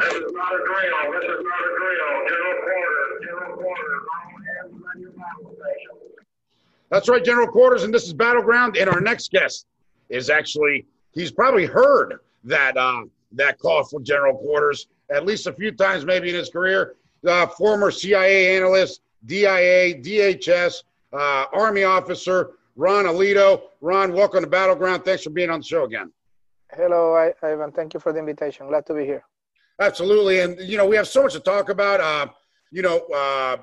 This is not a drill. This is not a drill. General quarters. General quarters. All hands on your battle station. That's right, General Quarters, and this is Battleground. And our next guest is actually he's probably heard that uh, that call for General Quarters at least a few times, maybe in his career. Uh, former CIA analyst, DIA, DHS, uh, Army officer Ron Alito. Ron, welcome to Battleground. Thanks for being on the show again. Hello, Ivan. Thank you for the invitation. Glad to be here. Absolutely, and you know we have so much to talk about. Uh, you know, uh,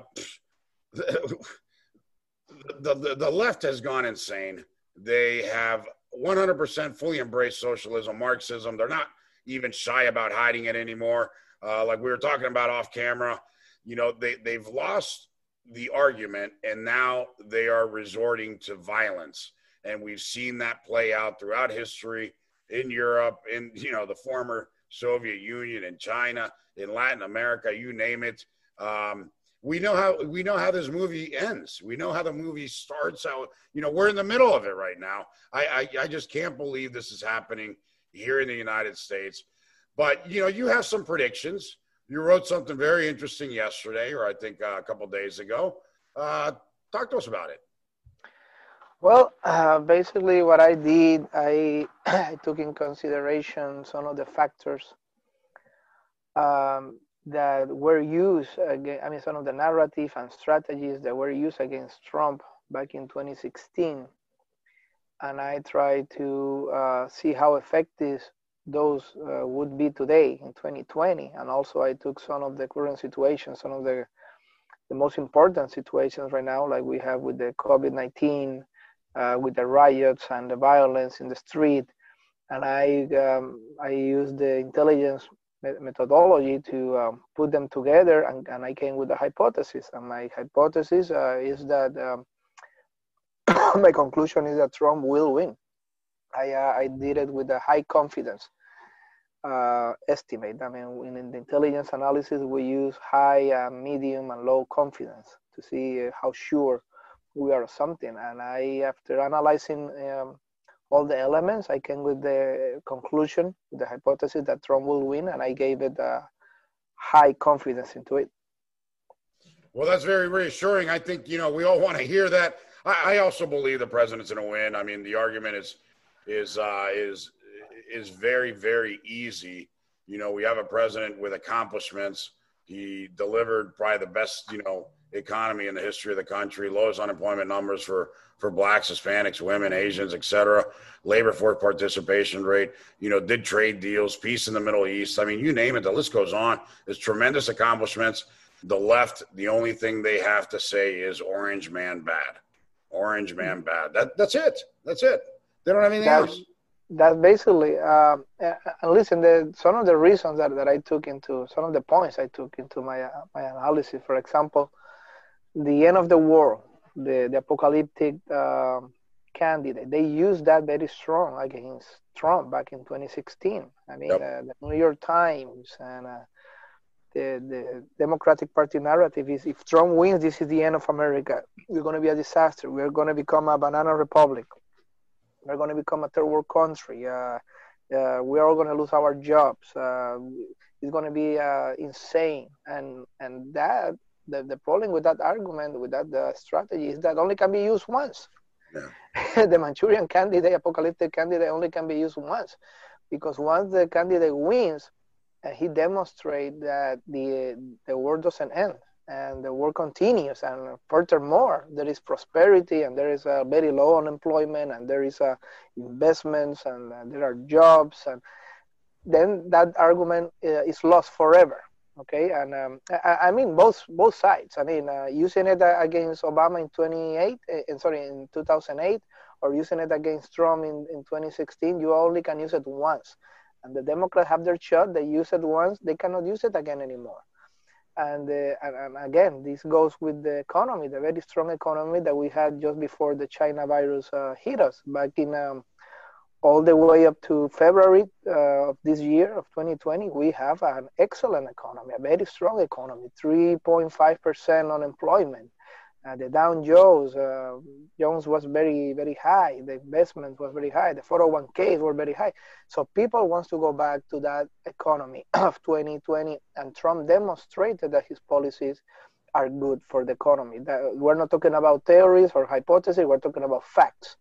the, the the left has gone insane. They have 100% fully embraced socialism, Marxism. They're not even shy about hiding it anymore. Uh, like we were talking about off camera, you know, they they've lost the argument, and now they are resorting to violence. And we've seen that play out throughout history in Europe, in you know the former Soviet Union, in China, in Latin America, you name it. Um, we know how we know how this movie ends. We know how the movie starts. How you know we're in the middle of it right now. I, I I just can't believe this is happening here in the United States. But you know you have some predictions. You wrote something very interesting yesterday, or I think uh, a couple days ago. Uh, talk to us about it. Well, uh, basically, what I did, I, I took in consideration some of the factors um, that were used, against, I mean, some of the narrative and strategies that were used against Trump back in 2016. And I tried to uh, see how effective those uh, would be today in 2020. And also, I took some of the current situations, some of the the most important situations right now, like we have with the COVID 19, uh, with the riots and the violence in the street. And I, um, I used the intelligence methodology to um, put them together, and, and, I came with a hypothesis. And my hypothesis uh, is that um, my conclusion is that Trump will win. I, uh, I did it with a high confidence uh, estimate. I mean, in the intelligence analysis, we use high, medium, and low confidence to see how sure we are something. And I, after analyzing um, all the elements, I came with the conclusion, the hypothesis that Trump will win, and I gave it a high confidence into it. Well, that's very reassuring. I think you know we all want to hear that. I, I also believe the president's going to win. I mean, the argument is is uh, is is very very easy. You know, we have a president with accomplishments. He delivered probably the best you know economy in the history of the country, lowest unemployment numbers for for blacks, Hispanics, women, Asians, etc. Labor force participation rate, you know, did trade deals, peace in the Middle East. I mean, you name it, the list goes on. It's tremendous accomplishments. The left, the only thing they have to say is orange man bad. Orange man bad. That that's it. That's it. They don't have anything That's, else. that basically, and listen, the, some of the reasons that, that I took into, some of the points I took into my, uh, my analysis, for example, the end of the world, the, the apocalyptic um, candidate, they used that very strong against Trump back in 2016. I mean, Yep. uh, the New York Times and uh, the, the Democratic Party narrative is if Trump wins, this is the end of America. We're going to be a disaster. We're going to become a banana republic. We're going to become a third world country. Uh, uh, we're all going to lose our jobs. Uh, it's going to be uh, insane. And and that the, the problem with that argument, with that uh, strategy, is that only can be used once. Yeah. the Manchurian candidate, apocalyptic candidate, only can be used once, because once the candidate wins, uh, he demonstrates that the the war doesn't end and the war continues. And furthermore, there is prosperity and there is a very low unemployment and there is uh, investments and uh, there are jobs and then that argument uh, is lost forever okay? And um, I, I, mean both both sides. I mean uh, using it against obama in 28 uh, sorry in 2008 or using it against trump in, in 2016 you only can use it once. And the democrats have their shot. They use it once. They cannot use it again anymore. And, uh, and, and again this goes with the economy the very strong economy that we had just before the china virus uh, hit us back in um, all the way up to February uh, of this year of 2020, we have an excellent economy, a very strong economy, 3.5% unemployment. Uh, the Dow Jones, uh, Jones was very, very high. The investment was very high. The 401ks were very high. So people wants to go back to that economy of 2020. And Trump demonstrated that his policies are good for the economy. That we're not talking about theories or hypotheses. We're talking about facts.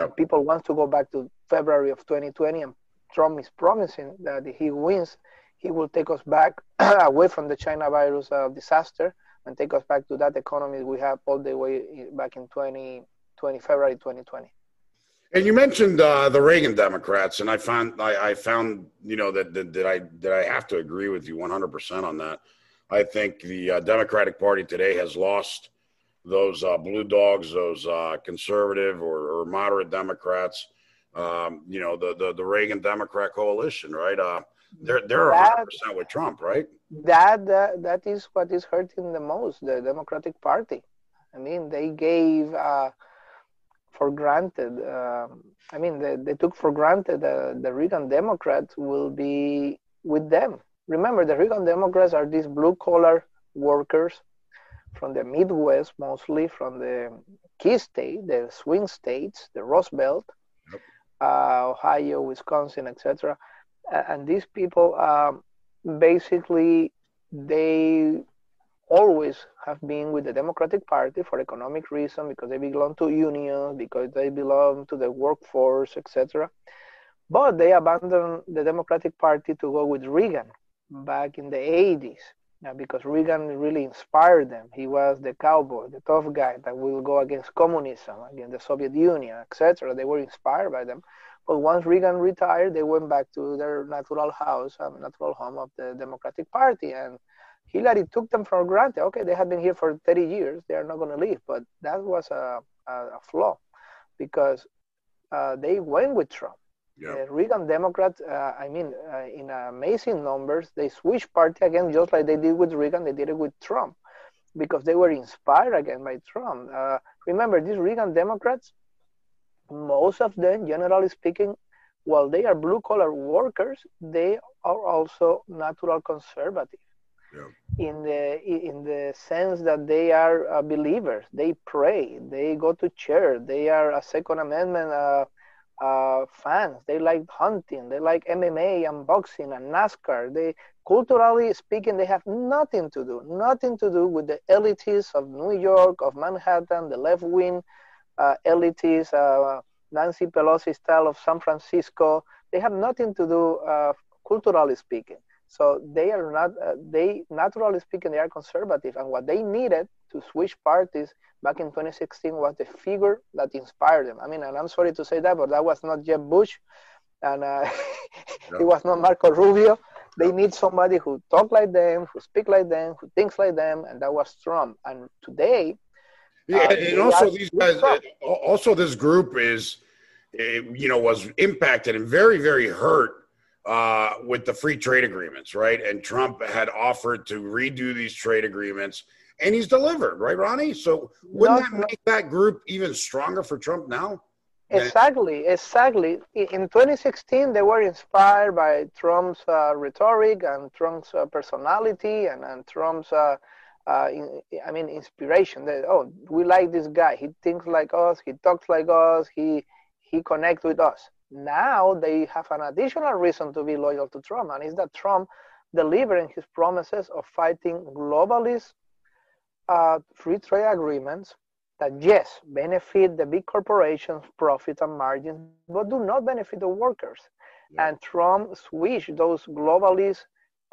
Yep. people want to go back to February of 2020, and Trump is promising that if he wins, he will take us back away from the China virus uh, disaster and take us back to that economy we have all the way back in 2020, February 2020. And you mentioned uh, the Reagan Democrats, and I found I, I found you know that, that, that I that I have to agree with you 100 percent on that. I think the uh, Democratic Party today has lost those uh, blue dogs, those uh, conservative or, or, moderate Democrats, um, you know, the, the, the Reagan Democrat coalition, right? Uh, they're they're hundred percent with Trump, right? That, that that is what is hurting the most, the Democratic Party. I mean, they gave uh, for granted. Um, I mean, they, they took for granted that the Reagan Democrats will be with them. Remember, the Reagan Democrats are these blue collar workers from the Midwest, mostly from the key state, the swing states, the Rust Belt, yep. uh, Ohio, Wisconsin, etc. And these people, um, basically, they always have been with the Democratic Party for economic reason, because they belong to unions, because they belong to the workforce, etc. But they abandoned the Democratic Party to go with Reagan back in the 80s yeah, because Reagan really inspired them. He was the cowboy, the tough guy that will go against communism, against the Soviet Union, etc. They were inspired by them. But once Reagan retired, they went back to their natural house, um, natural home of the Democratic Party. And Hillary took them for granted. Okay, they have been here for 30 years. They are not going to leave. But that was a, a, a flaw because uh, they went with Trump. Yeah. The Reagan Democrats, uh, I mean, uh, in amazing numbers, they switched party again, just like they did with Reagan, they did it with Trump, because they were inspired again by Trump. Uh, remember, these Reagan Democrats, most of them, generally speaking, while they are blue collar workers, they are also natural conservative. Yeah. In the in the sense that they are uh, believers, they pray, they go to church, they are a Second Amendment uh, fans. They like hunting. They like MMA and boxing and NASCAR. They culturally speaking, they have nothing to do, nothing to do with the elites of New York, of Manhattan, the left wing uh, elites, uh, Nancy Pelosi style of San Francisco. They have nothing to do uh, culturally speaking. So they are not. Uh, they naturally speaking, they are conservative, and what they needed to switch parties back in 2016 was the figure that inspired them. I mean, and I'm sorry to say that, but that was not Jeb Bush, and uh, no. it was not Marco Rubio. They need somebody who talk like them, who speak like them, who thinks like them, and that was Trump. And today, yeah, uh, and also these guys, uh, also this group is, eh, you know, was impacted and very, very hurt uh, with the free trade agreements, right? And Trump had offered to redo these trade agreements and he's delivered, right, Ronnie? So wouldn't that make that group even stronger for Trump now? Exactly, exactly. In 2016, they were inspired by Trump's uh, rhetoric and Trump's uh, personality and, and Trump's, uh, uh in, I mean, inspiration. They, oh, we like this guy. He thinks like us. He talks like us. He he connects with us. Now they have an additional reason to be loyal to Trump, and is that Trump delivering his promises of fighting globalist uh, free trade agreements that yes, benefit the big corporations, profit and margins, but do not benefit the workers. Yeah. And Trump switched those globalist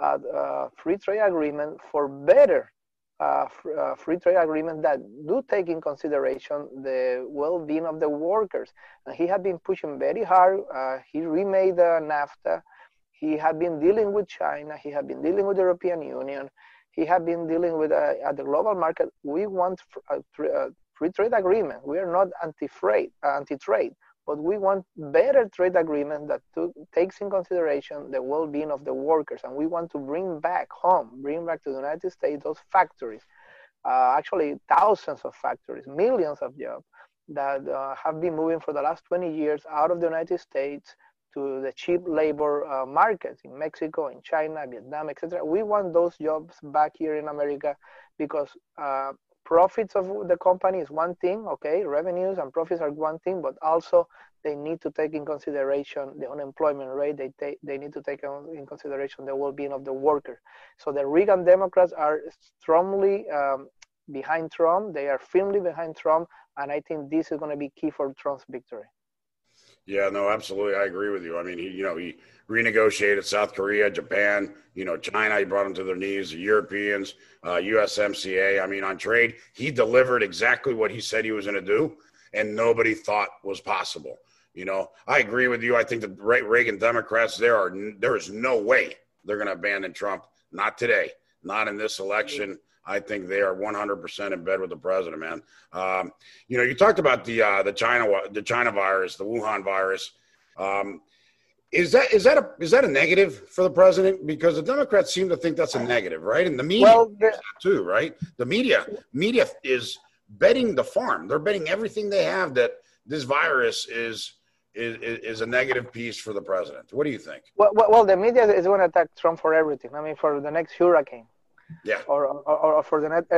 uh, uh, free trade agreement for better uh, uh, free trade agreements that do take in consideration the well-being of the workers. And he had been pushing very hard. Uh, he remade the NAFTA. He had been dealing with China. He had been dealing with the European Union. He had been dealing with uh, at the global market. We want a, free trade agreement. We are not anti-trade, anti-trade but we want better trade agreement that to, takes in consideration the well-being of the workers and we want to bring back home bring back to the united states those factories uh, actually thousands of factories millions of jobs that uh, have been moving for the last 20 years out of the united states to the cheap labor uh, markets in mexico in china vietnam etc we want those jobs back here in america because uh, profits of the company is one thing, okay, revenues and profits are one thing, but also they need to take in consideration the unemployment rate. They take, they need to take in consideration the well-being of the worker. So the Reagan Democrats are strongly um, behind Trump. They are firmly behind Trump, and I think this is going to be key for Trump's victory. Yeah, no, absolutely. I agree with you. I mean, he, you know, he renegotiated South Korea, Japan, you know, China. He brought them to their knees. The Europeans, uh, USMCA. I mean, on trade, he delivered exactly what he said he was going to do, and nobody thought was possible. You know, I agree with you. I think the Reagan Democrats there are there is no way they're going to abandon Trump. Not today. Not in this election. I think they are 100% in bed with the president, man. Um, you know, you talked about the uh, the China the China virus, the Wuhan virus. Um, is that is that a is that a negative for the president? Because the Democrats seem to think that's a negative, right? And the media well, too, right? The media media is betting the farm. They're betting everything they have that this virus is is, is a negative piece for the president. What do you think? Well, well, the media is going to attack Trump for everything. I mean, for the next hurricane, yeah, or or, or for the next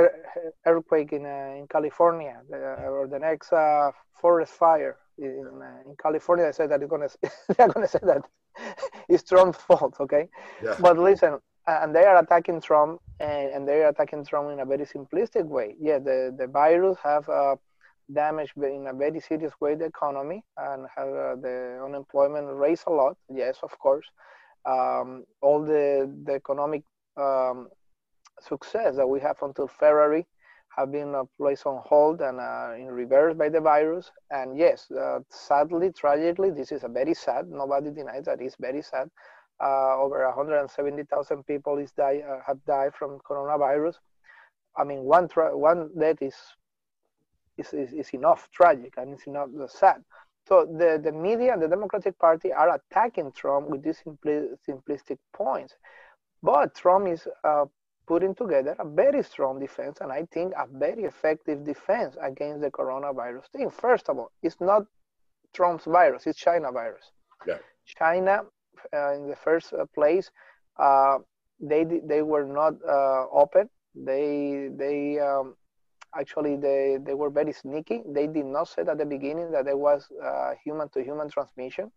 earthquake in uh, in California, or the next uh, forest fire in, uh, in California. They said that it's gonna they're gonna say that it's Trump's fault. Okay, yeah. but listen, and they are attacking Trump, and, and they are attacking Trump in a very simplistic way. Yeah, the the virus have uh, damaged in a very serious way the economy and have uh, the unemployment raised a lot. Yes, of course. Um, all the the economic um, success that we have until February have been uh, placed on hold and uh, in reverse by the virus. And yes, uh, sadly, tragically, this is a very sad. Nobody denies that it's very sad. Over 170,000 people is die, have died from coronavirus. I mean, one one death is, is, is is enough tragic and it's enough sad. So the, the media and the Democratic Party are attacking Trump with these simpli- simplistic points. But Trump is uh, putting together a very strong defense and I think a very effective defense against the coronavirus thing. First of all, it's not Trump's virus, it's China virus. Yeah. China, uh, in the first uh, place, uh, they they were not uh, open. They they um, actually they they were very sneaky. They did not say at the beginning that there was human to human transmission.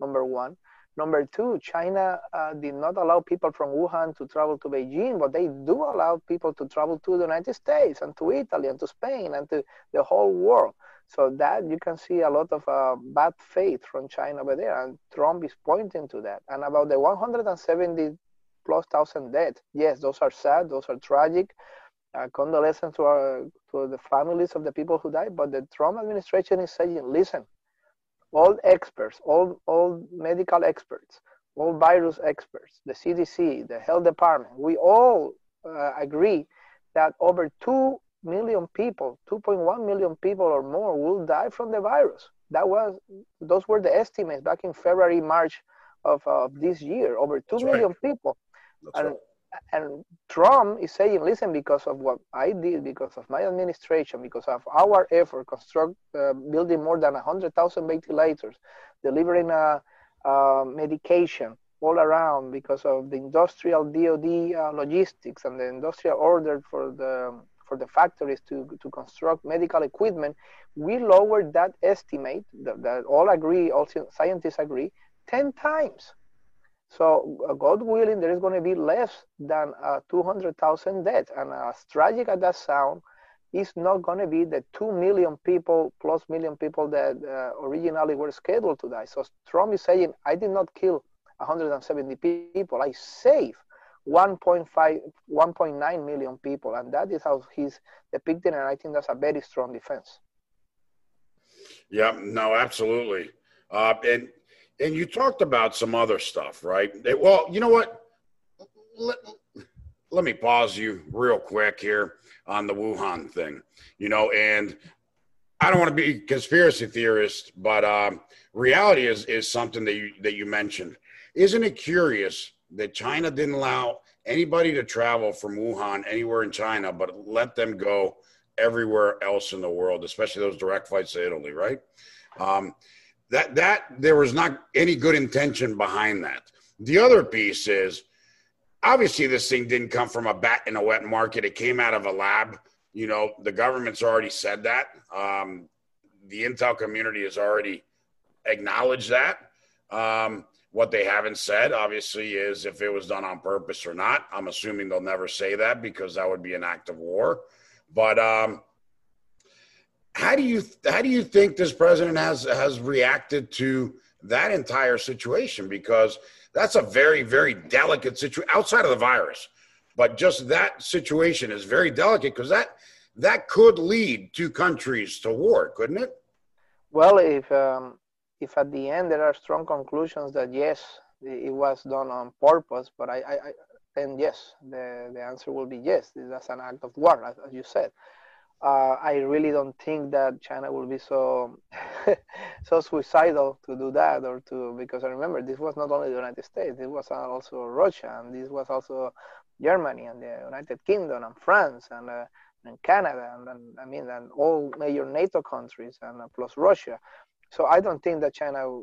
Number one. Number two, China uh, did not allow people from Wuhan to travel to Beijing, but they do allow people to travel to the United States and to Italy and to Spain and to the whole world. So that you can see a lot of uh, bad faith from China over there, and Trump is pointing to that. And about the 170 plus thousand dead, yes, those are sad, those are tragic. Uh, condolences to, our, to the families of the people who died, but the Trump administration is saying, listen, all experts, all, all medical experts, all virus experts, the CDC, the health department, we all uh, agree that over 2 million people, 2.1 million people or more will die from the virus. That was, those were the estimates back in February, March of, of this year, over two That's million right. people. That's and right and Trump is saying, listen, because of what I did, because of my administration, because of our effort, construct uh, building more than 100,000 ventilators, delivering a, a, medication all around, because of the industrial DoD uh, logistics and the industrial order for the for the factories to, to construct medical equipment, we lowered that estimate that, that all agree, all scientists agree, 10 times so uh, God willing, there is going to be less than uh, 200,000 deaths. And as tragic as that sound, is not going to be the 2 million people plus million people that uh, originally were scheduled to die. So Trump is saying, I did not kill 170 people. I saved 1.5, 1.9 million people. And that is how he's depicting. And I think that's a very strong defense. Yeah, no, absolutely. Uh, and, and you talked about some other stuff, right? Well, you know what? Let, let me pause you real quick here on the Wuhan thing, you know, and I don't want to be conspiracy theorist, but um, reality is is something that you that you mentioned. Isn't it curious that China didn't allow anybody to travel from Wuhan anywhere in China, but let them go everywhere else in the world, especially those direct flights to Italy, right? Um, that that there was not any good intention behind that. The other piece is obviously this thing didn't come from a bat in a wet market. It came out of a lab. You know, the government's already said that. Um, the intel community has already acknowledged that. Um, what they haven't said, obviously, is if it was done on purpose or not. I'm assuming they'll never say that because that would be an act of war. But um, how do you how do you think this president has has reacted to that entire situation? Because that's a very, very delicate situation outside of the virus. But just that situation is very delicate because that that could lead two countries to war, couldn't it? Well, if um, if at the end there are strong conclusions that yes, it was done on purpose, but I, I, I then yes, the the answer will be yes. That's an act of war, as, as you said uh, I really don't think that China will be so so suicidal to do that or to because I remember this was not only the United States, it was also Russia and this was also Germany and the United Kingdom and France and uh, and Canada and, and, I mean and all major NATO countries and uh, plus Russia. So I don't think that China.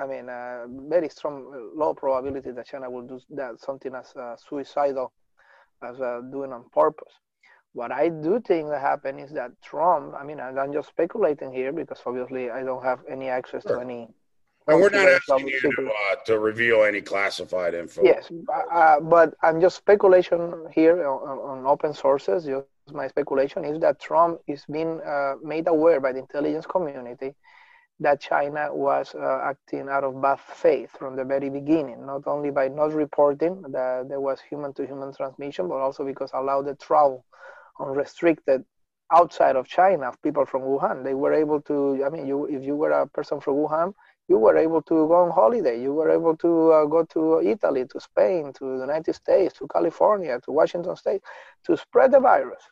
I mean, uh, very strong, low probability that China will do that something as uh, suicidal as uh, doing on purpose. What I do think that happened is that Trump, I mean, I'm just speculating here because obviously I don't have any access sure. to any. And we're not asking you to, uh, to reveal any classified info. Yes, uh, but I'm just speculation here on, on, open sources. Just my speculation is that Trump is being uh, made aware by the intelligence community that China was uh, acting out of bad faith from the very beginning, not only by not reporting that there was human to human transmission, but also because allowed the travel unrestricted outside of China, of people from Wuhan. They were able to, I mean, you, if you were a person from Wuhan, you were able to go on holiday. You were able to uh, go to Italy, to Spain, to the United States, to California, to Washington State, to spread the virus.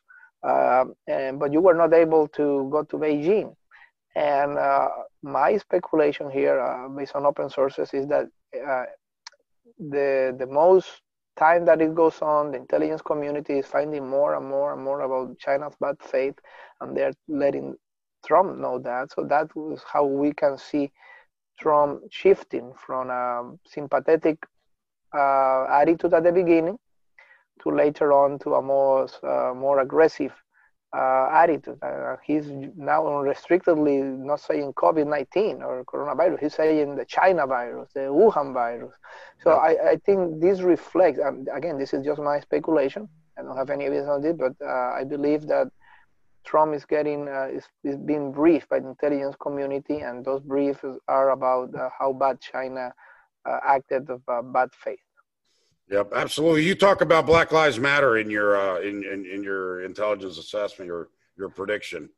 Uh, and, but you were not able to go to Beijing. And uh, my speculation here, uh, based on open sources, is that uh, the the most time that it goes on, the intelligence community is finding more and more and more about China's bad faith, and they're letting Trump know that. So that was how we can see Trump shifting from a sympathetic uh, attitude at the beginning to later on to a more uh, more aggressive uh, attitude. Uh, he's now unrestrictedly not saying COVID 19 or coronavirus, he's saying the China virus, the Wuhan virus. So. I, I think this reflects, and again, this is just my speculation. I don't have any evidence on it, but uh, I believe that Trump is getting uh, is, is being briefed by the intelligence community, and those briefs are about uh, how bad China uh, acted of bad faith. Yep, absolutely. You talk about Black Lives Matter in your uh, in, in, in your intelligence assessment, your your prediction.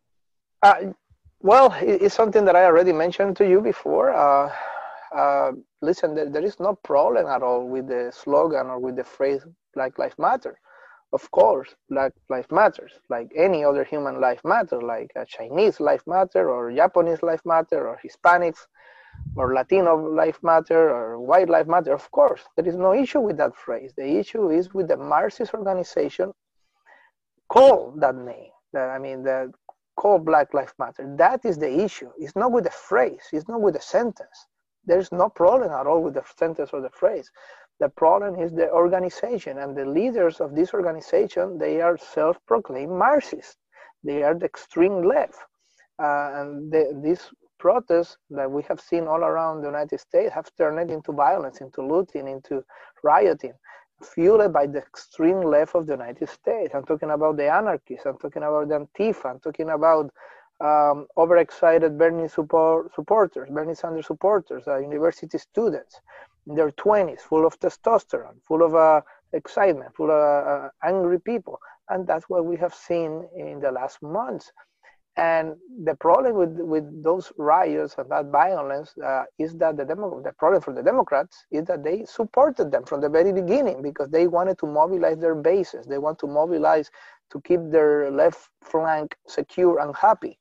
Uh, well, it's something that I already mentioned to you before. Uh, uh, listen, there, there is no problem at all with the slogan or with the phrase "Black Lives Matter." Of course, Black life Matters, like any other human life matter, like a Chinese life matter or Japanese life matter or Hispanics or Latino life matter or white life matter. Of course, there is no issue with that phrase. The issue is with the Marxist organization call that name. That I mean, the call Black Life Matter. That is the issue. It's not with the phrase. It's not with the sentence. There's no problem at all with the sentence or the phrase. The problem is the organization and the leaders of this organization. They are self-proclaimed Marxists. They are the extreme left, uh, and the, this protests that we have seen all around the United States have turned into violence, into looting, into rioting. fueled by the extreme left of the United States. I'm talking about the anarchists. I'm talking about the Antifa. I'm talking about um, overexcited Bernie support, supporters, Bernie Sanders supporters, uh, university students in their 20s, full of testosterone, full of uh, excitement, full of uh, angry people. And that's what we have seen in the last months. And the problem with, with those riots and that violence uh, is that the, Demo- the problem for the Democrats is that they supported them from the very beginning because they wanted to mobilize their bases. They want to mobilize to keep their left flank secure and happy.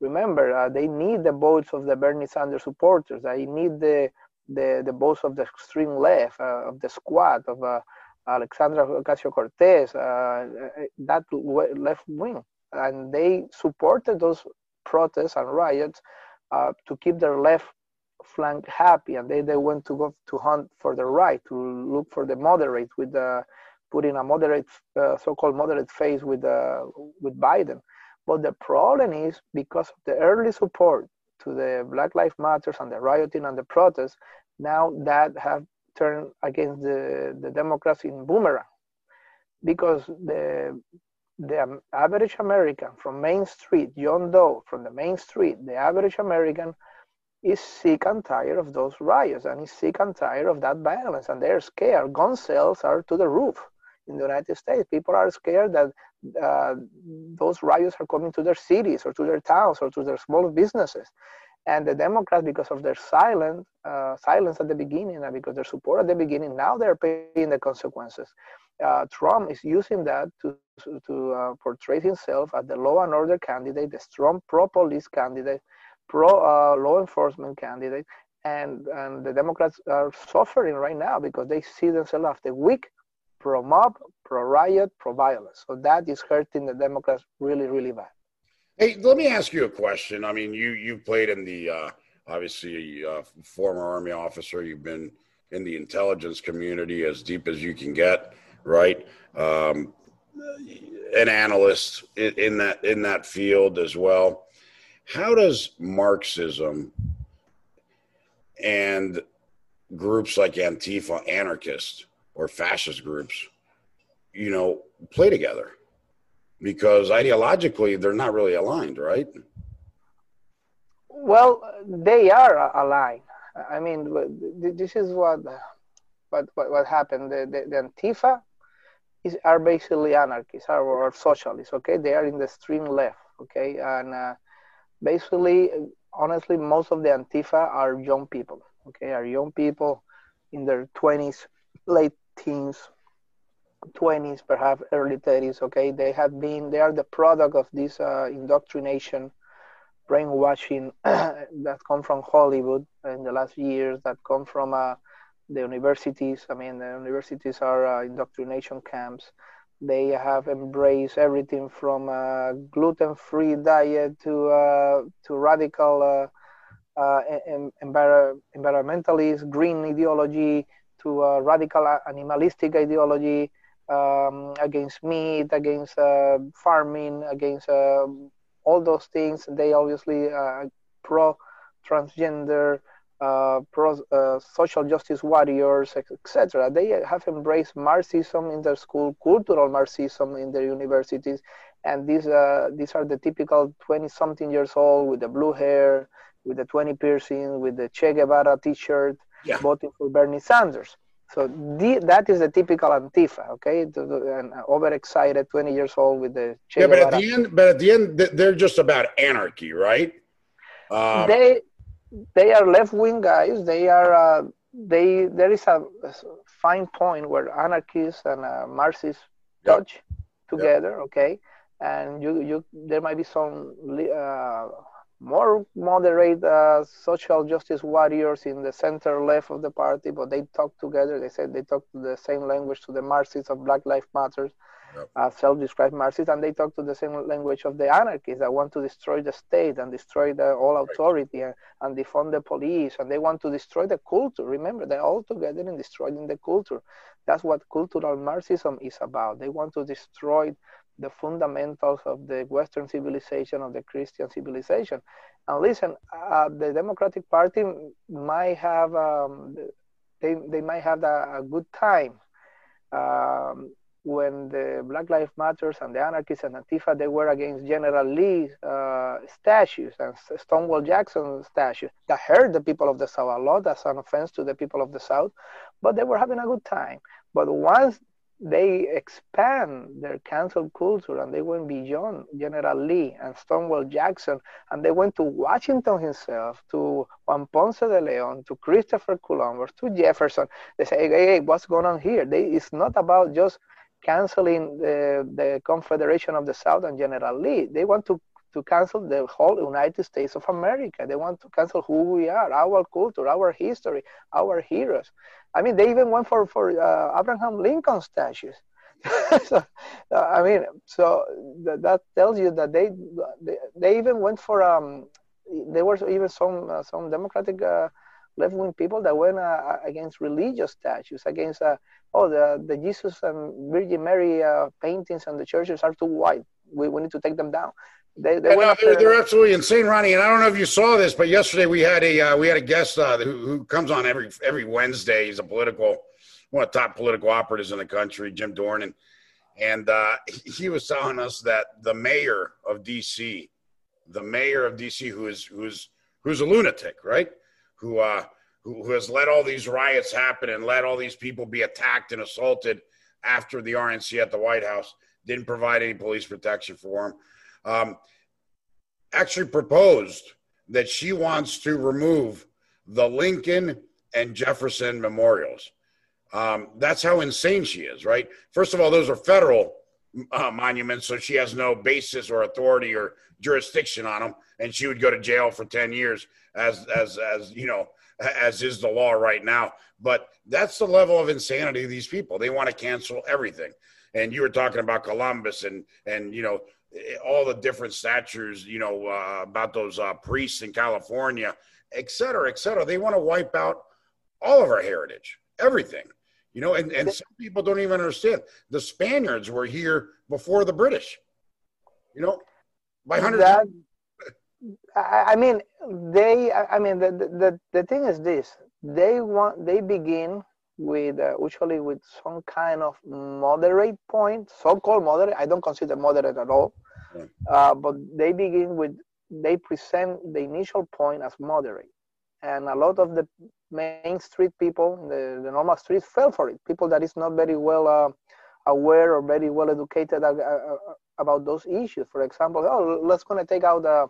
Remember, uh, they need the votes of the Bernie Sanders supporters. They need the the, the votes of the extreme left, uh, of the squad, of uh, Alexandra Ocasio Cortez, uh, that left wing and they supported those protests and riots uh, to keep their left flank happy and they, they went to go to hunt for the right to look for the moderate with the putting a moderate uh, so-called moderate face with uh, with biden. But the problem is because of the early support to the black lives matters and the rioting and the protests now that have turned against the, the democrats in boomerang. Because the the average American from Main Street, John Doe from the Main Street, the average American is sick and tired of those riots and is sick and tired of that violence and they're scared. Gun sales are to the roof in the United States. People are scared that uh, those riots are coming to their cities or to their towns or to their small businesses. And the Democrats, because of their silent uh, silence at the beginning and because their support at the beginning, now they're paying the consequences uh, Trump is using that to, to uh, portray himself as the law and order candidate, the strong pro-police candidate, pro-law uh, enforcement candidate, and, and the Democrats are suffering right now because they see themselves as the weak, pro-mob, pro-riot, pro-violence. So that is hurting the Democrats really, really bad. Hey, let me ask you a question. I mean, you you played in the uh, obviously uh, former army officer. You've been in the intelligence community as deep as you can get right? Um, an analyst in, in that in that field as well. How does Marxism and groups like Antifa, anarchist or fascist groups, you know, play together? Because ideologically, they're not really aligned, right? Well, they are aligned. I mean, this is what what what, what happened. The, the, the Antifa is, are basically anarchists or, or, socialists. Okay, they are in the extreme left. Okay, and uh, basically, honestly, most of the Antifa are young people. Okay, are young people in their twenties, late teens, twenties, perhaps early thirties. Okay, they have been they are the product of this uh, indoctrination brainwashing that come from Hollywood in the last years, that come from uh, the universities. I mean, the universities are uh, indoctrination camps. They have embraced everything from a gluten-free diet to uh, to radical uh, uh, envir- environmentalist green ideology to radical animalistic ideology um, against meat, against farming, against all those things. They obviously pro transgender uh, pro, uh, social justice warriors, etc. They have embraced Marxism in their school, cultural Marxism in their universities, and these uh, these are the typical 20-something years old with the blue hair, with the 20 piercing, with the Che Guevara T-shirt, yeah. voting for Bernie Sanders. So the, that is the typical Antifa, okay? And overexcited, 20 years old with the che yeah, but at the end, but at the end, they're just about anarchy, right? Um, they they are left wing guys. They are uh, they. There is a, a, fine point where anarchists and uh, Marxists yep. touch together. Yep. Okay, and you you there might be some uh, more moderate uh, social justice warriors in the center left of the party, but they talk together. They said they talk the same language to the Marxists of Black Lives Matters yep. uh, self-described Marxists, and they talk to the same language of the anarchists that want to destroy the state and destroy the all authority and, and defund the police, and they want to destroy the culture. Remember, they're all together in destroying the culture. That's what cultural Marxism is about. They want to destroy the fundamentals of the Western civilization, of the Christian civilization. And listen, uh, the Democratic Party might have um, they they might have a, a good time Um, when the Black Lives Matters and the anarchists and Antifa, they were against General Lee uh, statues and Stonewall Jackson statues. That hurt the people of the South a lot. That's an offense to the people of the South, but they were having a good time. But once they expand their cancel culture and they went beyond General Lee and Stonewall Jackson and they went to Washington himself, to Juan Ponce de Leon, to Christopher Columbus, to Jefferson. They say, hey, hey what's going on here? They, it's not about just canceling the, the Confederation of the South and General Lee. They want to, to cancel the whole United States of America. They want to cancel who we are, our culture, our history, our heroes. I mean, they even went for, for uh, Abraham Lincoln statues. so, uh, I mean, so th- that tells you that they, they, they even went for um, there were even some uh, some Democratic uh, left wing people that went uh, against religious statues, against uh, oh the the Jesus and Virgin Mary uh, paintings and the churches are too white. We, we need to take them down. They, they no, they're, they're, absolutely insane, Ronnie. And I don't know if you saw this, but yesterday we had a uh, we had a guest uh, who, who, comes on every every Wednesday. He's a political one of the top political operatives in the country, Jim Dornan, and uh, he was telling us that the mayor of D.C., the mayor of D.C., who is who's who's a lunatic, right? Who uh, who, who has let all these riots happen and let all these people be attacked and assaulted after the RNC at the White House didn't provide any police protection for him um, actually proposed that she wants to remove the Lincoln and Jefferson memorials. Um, that's how insane she is, right? First of all, those are federal uh, monuments, so she has no basis or authority or jurisdiction on them, and she would go to jail for ten years, as as as you know, as is the law right now. But that's the level of insanity of these people. They want to cancel everything. And you were talking about Columbus and and you know all the different statures, you know, uh, about those uh, priests in California, et cetera, et cetera. They want to wipe out all of our heritage, everything, you know, and, and some people don't even understand. The Spaniards were here before the British, you know, by hundreds. That, I mean, they, I mean, the, the, the thing is this, they want, they begin with uh, usually with some kind of moderate point, so-called moderate. I don't consider moderate at all, uh, but they begin with they present the initial point as moderate, and a lot of the main street people, the, the normal streets, fell for it. People that is not very well uh, aware or very well educated uh, uh, about those issues. For example, oh, let's gonna take out the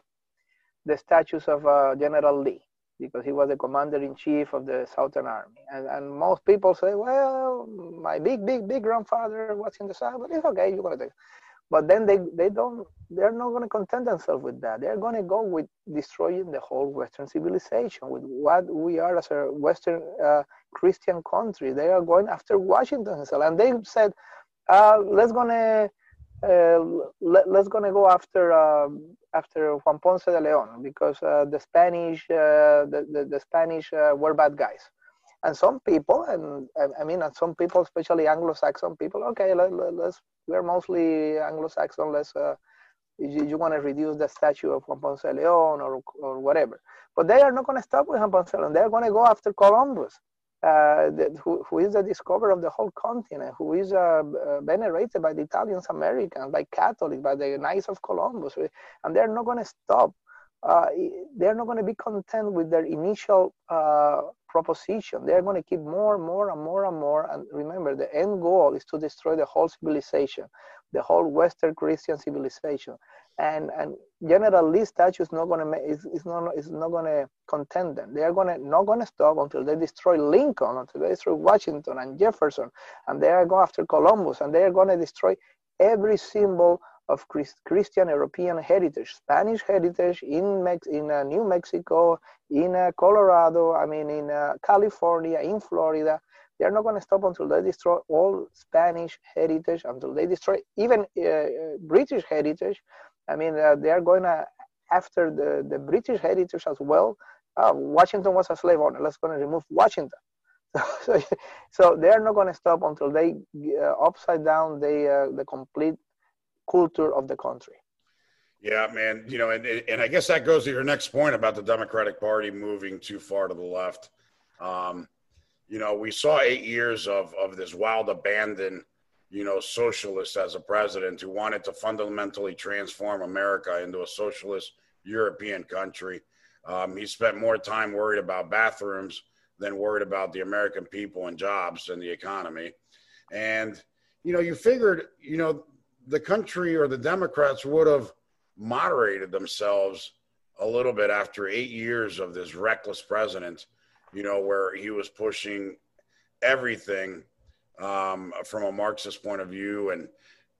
the statues of uh, General Lee because he was the commander in chief of the Southern Army. And, and most people say, well, my big, big, big grandfather was in the South, but it's okay, you're going to take But then they, they don't, they're not going to content themselves with that. They're going to go with destroying the whole Western civilization, with what we are as a Western uh, Christian country. They are going after Washington himself. And they said, uh, let's going to uh, let, us gonna go after uh, after Juan Ponce de Leon because uh, the Spanish uh, the, the, the Spanish uh, were bad guys, and some people and I mean and some people especially Anglo-Saxon people okay let, us we're mostly Anglo-Saxon let's you, you want to reduce the statue of Juan Ponce de Leon or or whatever, but they are not going to stop with Juan Ponce de Leon. They're going to go after Columbus uh, who, who is the discoverer of the whole continent, who is uh, uh, venerated by the Italians, Americans, by Catholics, by the Knights of Columbus, and they're not going to stop. Uh, they're not going to be content with their initial uh, proposition. They're going to keep more, and more, and more, and more. And remember, the end goal is to destroy the whole civilization, the whole Western Christian civilization and and General Lee statue is not gonna is, is not not gonna contend them. They are gonna not gonna stop until they destroy Lincoln, until they destroy Washington and Jefferson, and they are going after Columbus, and they are gonna destroy every symbol of Christ, Christian European heritage, Spanish heritage in Mex, in uh, New Mexico, in uh, Colorado, I mean in uh, California, in Florida. They are not going to stop until they destroy all Spanish heritage, until they destroy even uh, uh, British heritage, I mean, uh, they are going to after the, the British heritage as well. Uh, Washington was a slave owner. Let's going to remove Washington. so, so they are not going to stop until they uh, upside down the uh, the complete culture of the country. Yeah, man. You know, and and I guess that goes to your next point about the Democratic Party moving too far to the left. Um, you know, we saw eight years of, of this wild abandon, you know, socialist as a president who wanted to fundamentally transform America into a socialist European country. Um, he spent more time worried about bathrooms than worried about the American people and jobs and the economy. And, you know, you figured, you know, the country or the Democrats would have moderated themselves a little bit after eight years of this reckless president, you know, where he was pushing everything um, from a Marxist point of view, and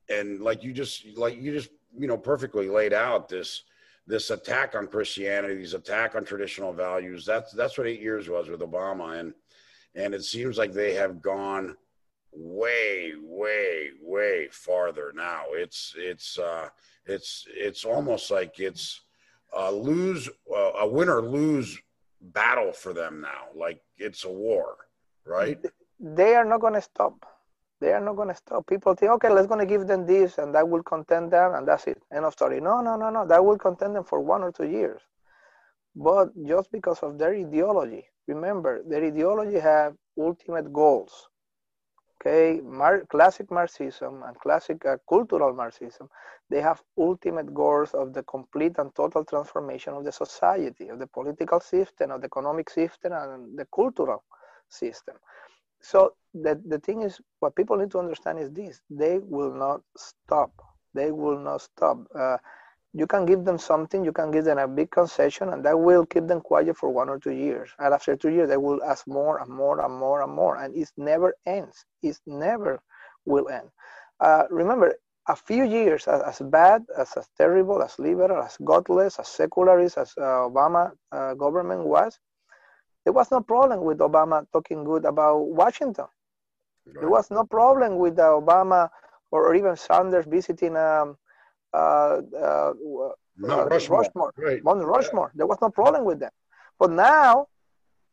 and like you just like you just you know perfectly laid out this this attack on Christianity, this attack on traditional values. That's that's what eight years was with Obama, and and it seems like they have gone way, way, way farther now. It's it's uh, it's it's almost like it's a lose a win or lose battle for them now. Like it's a war, right? They are not going to stop. They are not going to stop. People think, okay, let's going to give them this, and that will content them, and that's it. End of story. No, no, no, no. That will content them for one or two years. But just because of their ideology, remember, their ideology have ultimate goals okay Mar- classic marxism and classic uh, cultural marxism they have ultimate goals of the complete and total transformation of the society of the political system of the economic system and the cultural system so the, the thing is what people need to understand is this they will not stop they will not stop uh, you can give them something, you can give them a big concession, and that will keep them quiet for one or two years. And after two years, they will ask more and more and more and more, and it never ends. It never will end. Uh, remember, a few years, as, as, bad, as, as terrible, as liberal, as godless, as secularist as uh, Obama uh, government was, there was no problem with Obama talking good about Washington. Right. There was no problem with Obama or, even Sanders visiting. Um, uh, uh, Mount Rushmore. Rushmore. Right. Mount Rushmore. There was no problem with them. But now,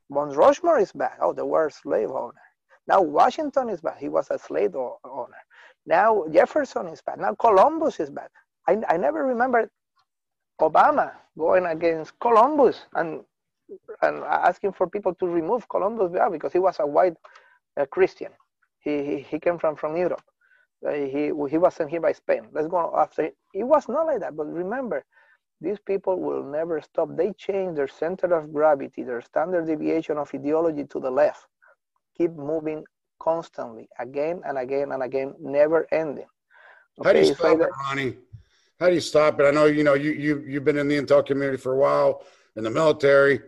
Mount Rushmore is back. Oh, they were slave owner. Now Washington is back. He was a slave owner. Now Jefferson is back. Now Columbus is back. I, I never remember Obama going against Columbus and and asking for people to remove Columbus because he was a white uh, Christian. He, he, he came from, from Europe he he was sent here by Spain. Let's go after. It was not like that. But remember, these people will never stop. They change their center of gravity, their standard deviation of ideology to the left. Keep moving constantly, again and again and again, never ending. Okay, How do you stop it, Ronnie? How do you stop it? I know you know you you you've been in the intel community for a while in the military.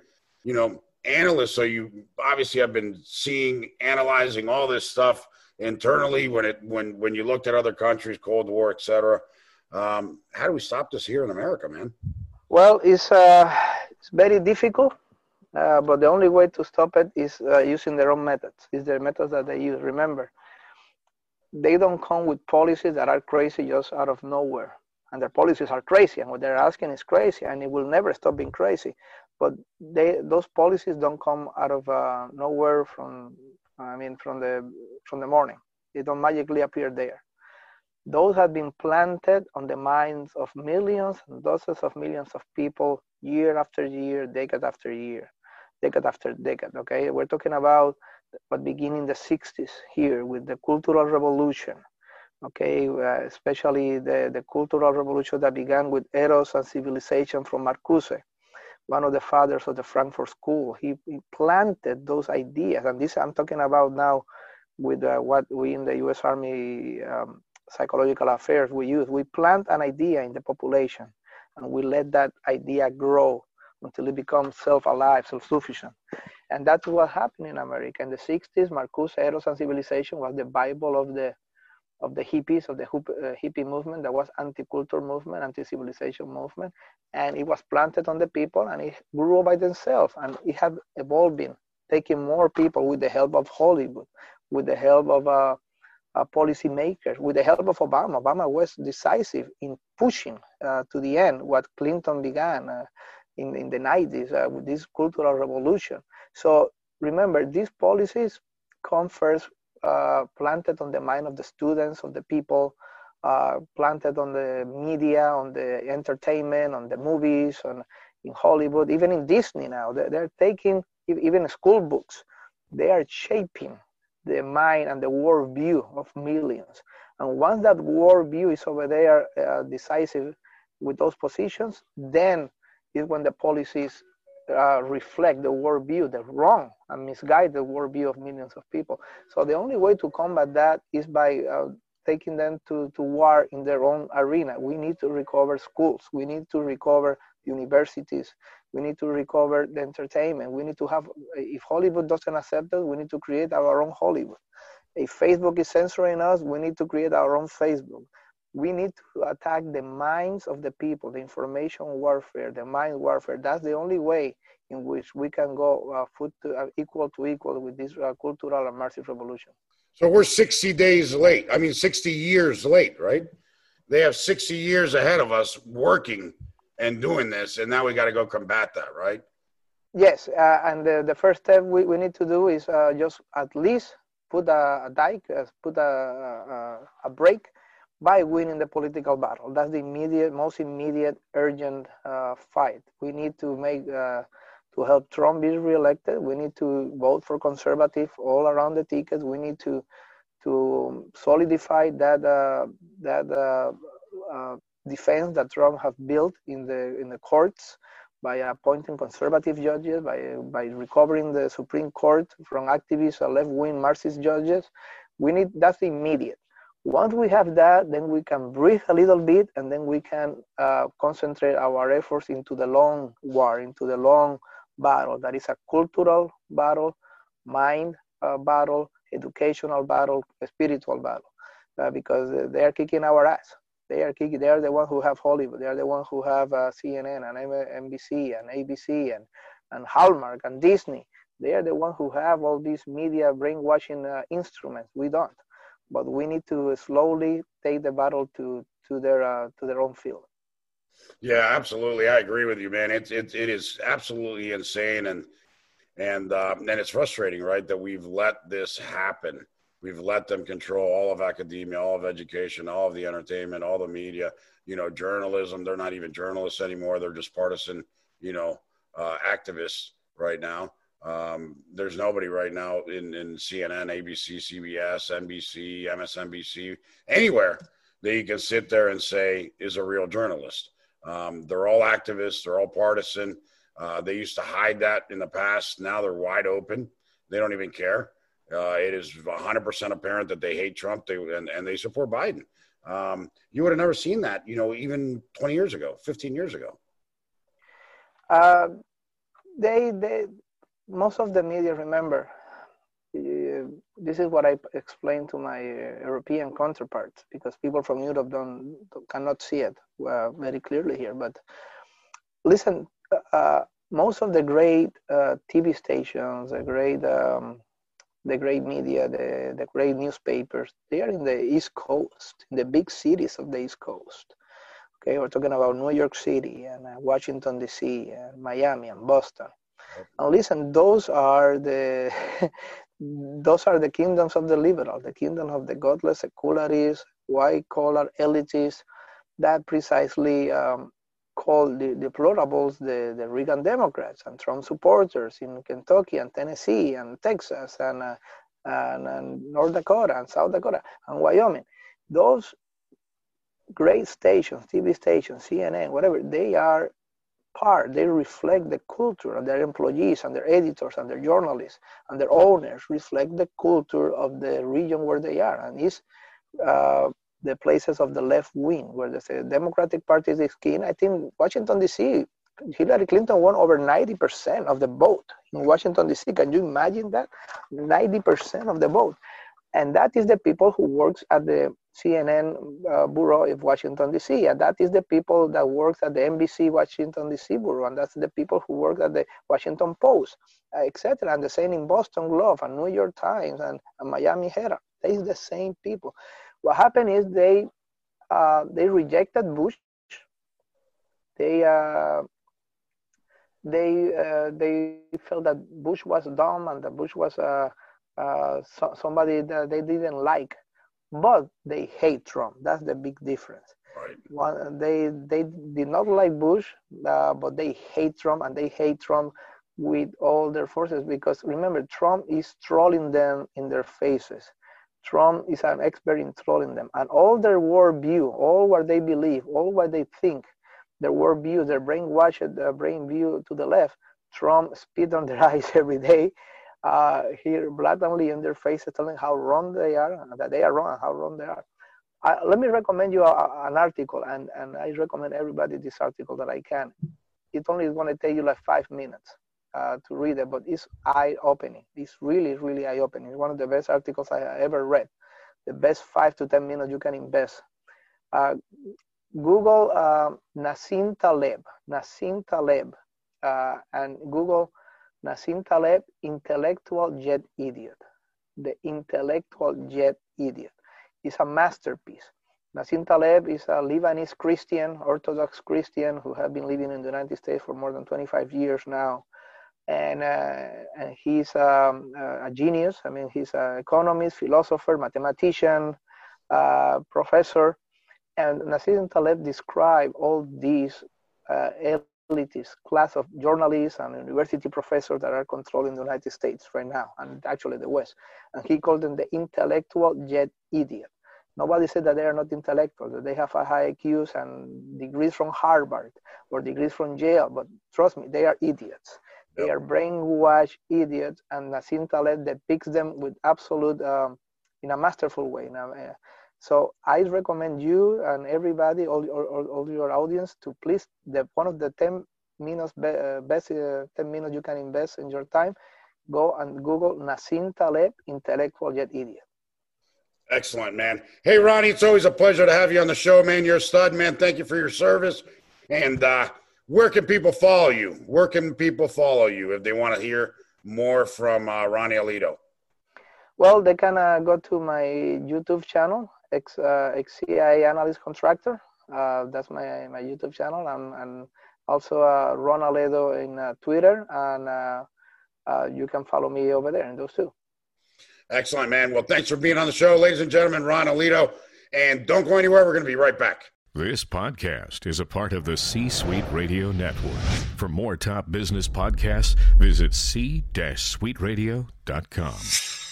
You know, analysts. So you obviously have been seeing, analyzing all this stuff internally when it when when you looked at other countries, Cold War, etc. Um, how do we stop this here in America, man? Well, it's uh, it's very difficult, uh, but the only way to stop it is uh, using their own methods. Is the methods that they use. Remember, they don't come with policies that are crazy just out of nowhere, and their policies are crazy, and what they're asking is crazy, and it will never stop being crazy. But they those policies don't come out of uh, nowhere from I mean, from the from the morning. They don't magically appear there. Those have been planted on the minds of millions and dozens of millions of people year after year, decade after year, decade after decade. Okay, we're talking about what began in the 60s here with the Cultural Revolution. Okay, uh, especially the, the Cultural Revolution that began with Eros and Civilization from Marcuse one of the fathers of the Frankfurt School. He, planted those ideas, and this I'm talking about now with uh, what we in the U.S. Army um, psychological affairs we use. We plant an idea in the population, and we let that idea grow until it becomes self-alive, self-sufficient. And that's what happened in America. In the 60s, Marcuse Eros and Civilization was the Bible of the of the hippies of the uh, hippie movement that was anti-culture movement anti-civilization movement and it was planted on the people and it grew by themselves and it had evolving taking more people with the help of hollywood with the help of uh, uh, policymakers with the help of obama. Obama was decisive in pushing uh, to the end what clinton began uh, in, in the 90s uh, with this cultural revolution. So remember these policies come first uh, planted on the mind of the students, of the people, uh, planted on the media, on the entertainment, on the movies, on in Hollywood, even in Disney now. They're, they're taking even school books. they are shaping the mind and the worldview of millions. And once that worldview is over there uh, decisive with those positions, then is when the policies uh, reflect the worldview, the wrong and misguided worldview of millions of people. So the only way to combat that is by uh, taking them to, to war in their own arena. We need to recover schools. We need to recover universities. We need to recover the entertainment. We need to have, if Hollywood doesn't accept us, we need to create our own Hollywood. If Facebook is censoring us, we need to create our own Facebook we need to attack the minds of the people, the information warfare, the mind warfare. That's the only way in which we can go uh, foot to, uh, equal to equal with this uh, cultural and massive revolution. So we're 60 days late. I mean, 60 years late, right? They have 60 years ahead of us working and doing this, and now we got to go combat that, right? Yes, uh, and the, the first step we, we need to do is uh, just at least put a, a dike, uh, put a, a, a break by winning the political battle. That's the immediate, most immediate, urgent uh, fight. We need to make uh, to help Trump be reelected. We need to vote for conservative all around the tickets. We need to to solidify that uh, that uh, uh, defense that Trump has built in the in the courts by appointing conservative judges, by by recovering the Supreme Court from activists, left-wing Marxist judges. We need that's immediate once we have that, then we can breathe a little bit and then we can uh, concentrate our efforts into the long war, into the long battle. That is a cultural battle, mind uh, battle, educational battle, spiritual battle, uh, because they are kicking our ass. They are kicking. They are the ones who have Hollywood. They are the ones who have uh, CNN and NBC and ABC and and Hallmark and Disney. They are the ones who have all these media brainwashing uh, instruments. We don't but we need to slowly take the battle to to their uh, to their own field. Yeah, absolutely. I agree with you, man. It's it, it is absolutely insane, and and uh, and it's frustrating, right? That we've let this happen. We've let them control all of academia, all of education, all of the entertainment, all the media. You know, journalism. They're not even journalists anymore. They're just partisan. You know, uh, activists right now. Um, there's nobody right now in, in CNN, ABC, CBS, NBC, MSNBC, anywhere that you can sit there and say is a real journalist. Um, they're all activists, they're all partisan. Uh, they used to hide that in the past. Now they're wide open. They don't even care. Uh, it is 100% apparent that they hate Trump they, and, and they support Biden. Um, you would have never seen that, you know, even 20 years ago, 15 years ago. Uh, they, they, most of the media remember uh, this is what I explained to my uh, European counterparts because people from Europe don't cannot see it uh, very clearly here. But listen, uh, most of the great uh, TV stations, the great um, the great media, the the great newspapers, they are in the East Coast, in the big cities of the East Coast. Okay, we're talking about New York City and uh, Washington D.C. and Miami and Boston and listen, those are the those are the kingdoms of the liberal, the kingdom of the godless secularists, white collar elitists that precisely um, call the deplorables the, the Reagan Democrats and Trump supporters in Kentucky and Tennessee and Texas and, uh, and, and North Dakota and South Dakota and Wyoming. Those great stations, TV stations, CNN, whatever, they are part. They reflect the culture of their employees and their editors and their journalists and their owners reflect the culture of the region where they are. And it's uh, the places of the left wing where the Democratic Party is keen. I think Washington, D.C., Hillary Clinton won over 90% of the vote in Washington, D.C. Can you imagine that? 90% of the vote. And that is the people who works at the CNN uh, bureau of Washington D.C. and that is the people that works at the NBC Washington D.C. bureau, and that's the people who work at the Washington Post, uh, etc. And the same in Boston Globe and New York Times and, and Miami Herald. They is the same people. What happened is they uh, they rejected Bush. They uh, they uh, they felt that Bush was dumb and that Bush was uh, so, somebody that they didn't like but they hate Trump. That's the big difference. Right. One, they they did not like Bush, uh, but they hate Trump, and they hate Trump with all their forces because remember, Trump is trolling them in their faces. Trump is an expert in trolling them, and all their worldview, all what they believe, all what they think, their worldview, their brainwashed uh, brain view to the left, Trump spit on their eyes every day, uh, here blatantly in their faces, telling how wrong they are, that they are wrong, and how wrong they are. Uh, let me recommend you a, an article, and, and I recommend everybody this article that I can. It only is going to take you like five minutes uh, to read it, but it's eye-opening. It's really, really eye-opening. It's one of the best articles I ever read. The best five to ten minutes you can invest. Uh, Google uh, Nassim Taleb, Nassim Taleb, uh, and Google Nassim Taleb, intellectual yet idiot. The intellectual yet idiot is a masterpiece. Nassim Taleb is a Lebanese Christian, Orthodox Christian, who has been living in the United States for more than 25 years now. And, uh, and he's um, a genius. I mean, he's an economist, philosopher, mathematician, uh, professor. And Nassim Taleb described all these uh, class of journalists and university professors that are controlling the United States right now, and actually the West. And he called them the intellectual yet idiot. Nobody said that they are not intellectual, that they have a high IQs and degrees from Harvard or degrees from Yale, but trust me, they are idiots. Yep. They are brainwashed idiots, and Nassim Taleb depicts them with absolute, um, in a masterful way. Now, uh, so I recommend you and everybody, all, all, all your audience, to please the one of the 10 minutes be, uh, best uh, 10 minutes you can invest in your time. Go and Google Nassim Taleb, intellectual yet idiot. Excellent, man. Hey, Ronnie, it's always a pleasure to have you on the show, man. You're a stud, man. Thank you for your service. And uh, where can people follow you? Where can people follow you if they want to hear more from uh, Ronnie Aledo? Well, they can uh, go to my YouTube channel, X, uh, XCI Analyst Contractor. Uh, that's my, my YouTube channel. And, and also uh, Ron Aledo in uh, Twitter. And uh, uh, you can follow me over there in those two. Excellent, man. Well, thanks for being on the show, ladies and gentlemen. Ron Aledo, And don't go anywhere. We're going to be right back. This podcast is a part of the C Suite Radio Network. For more top business podcasts, visit c-suiteradio.com.